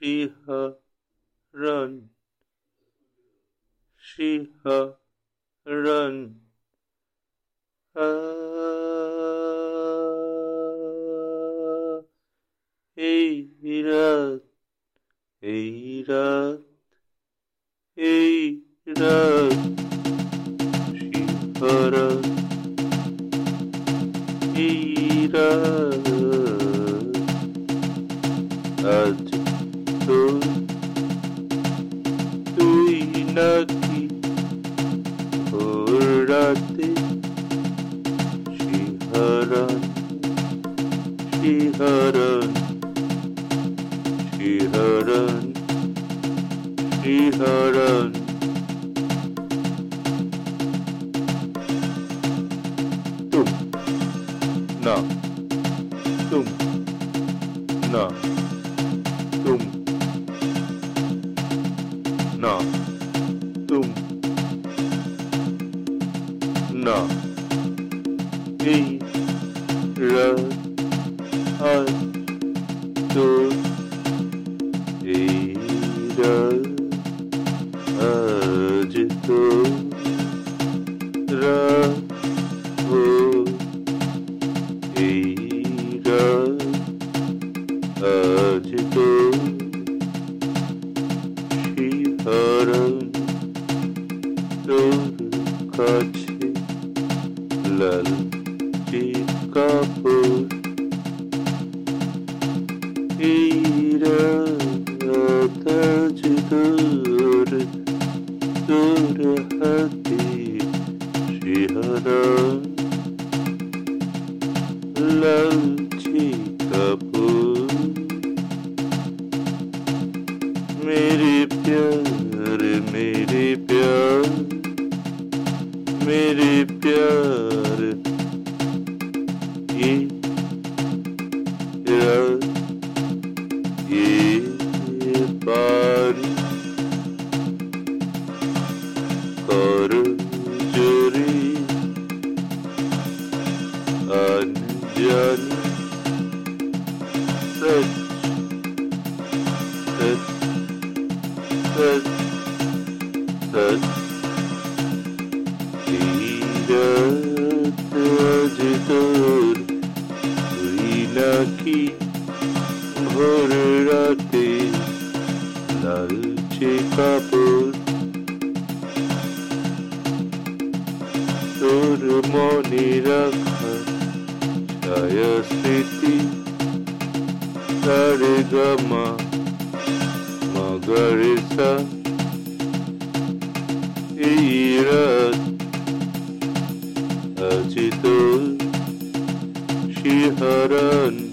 she her run she her run ah, eirat. Eirat. Eirat. She her run তুই নাকি ভোর রাতে শিহরণ শিহরণ শিহরণ শিহরণ 那一人安。be couple. রাতে লালচে কাপড়। তোর মনে রাখা ছায়া স্মৃতি সারে গামা মগরে সা এই রাত আজ তোর শিহরণ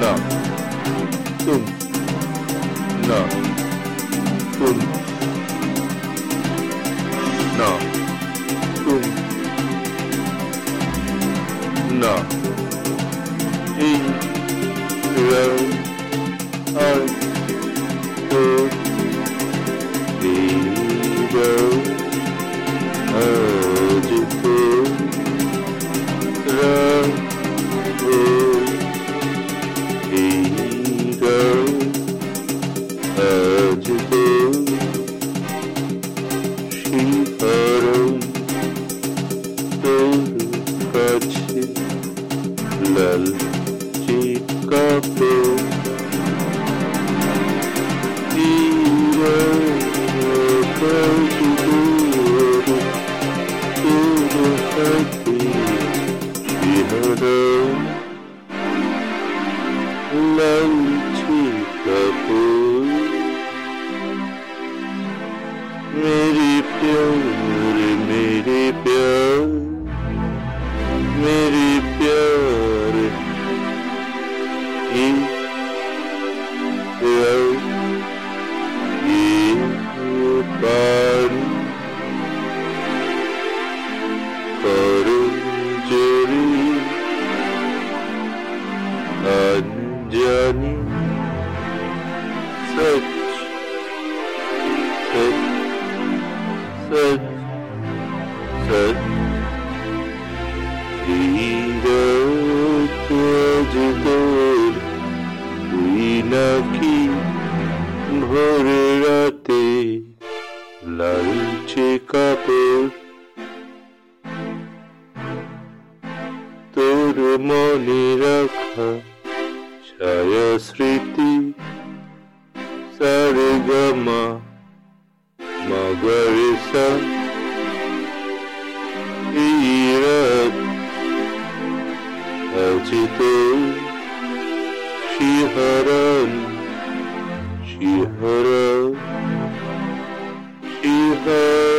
No. Tum. No. Tum. No. Tum. No. मेरी 是是。Helchite, Shiharan, Shiharan, Shiharan.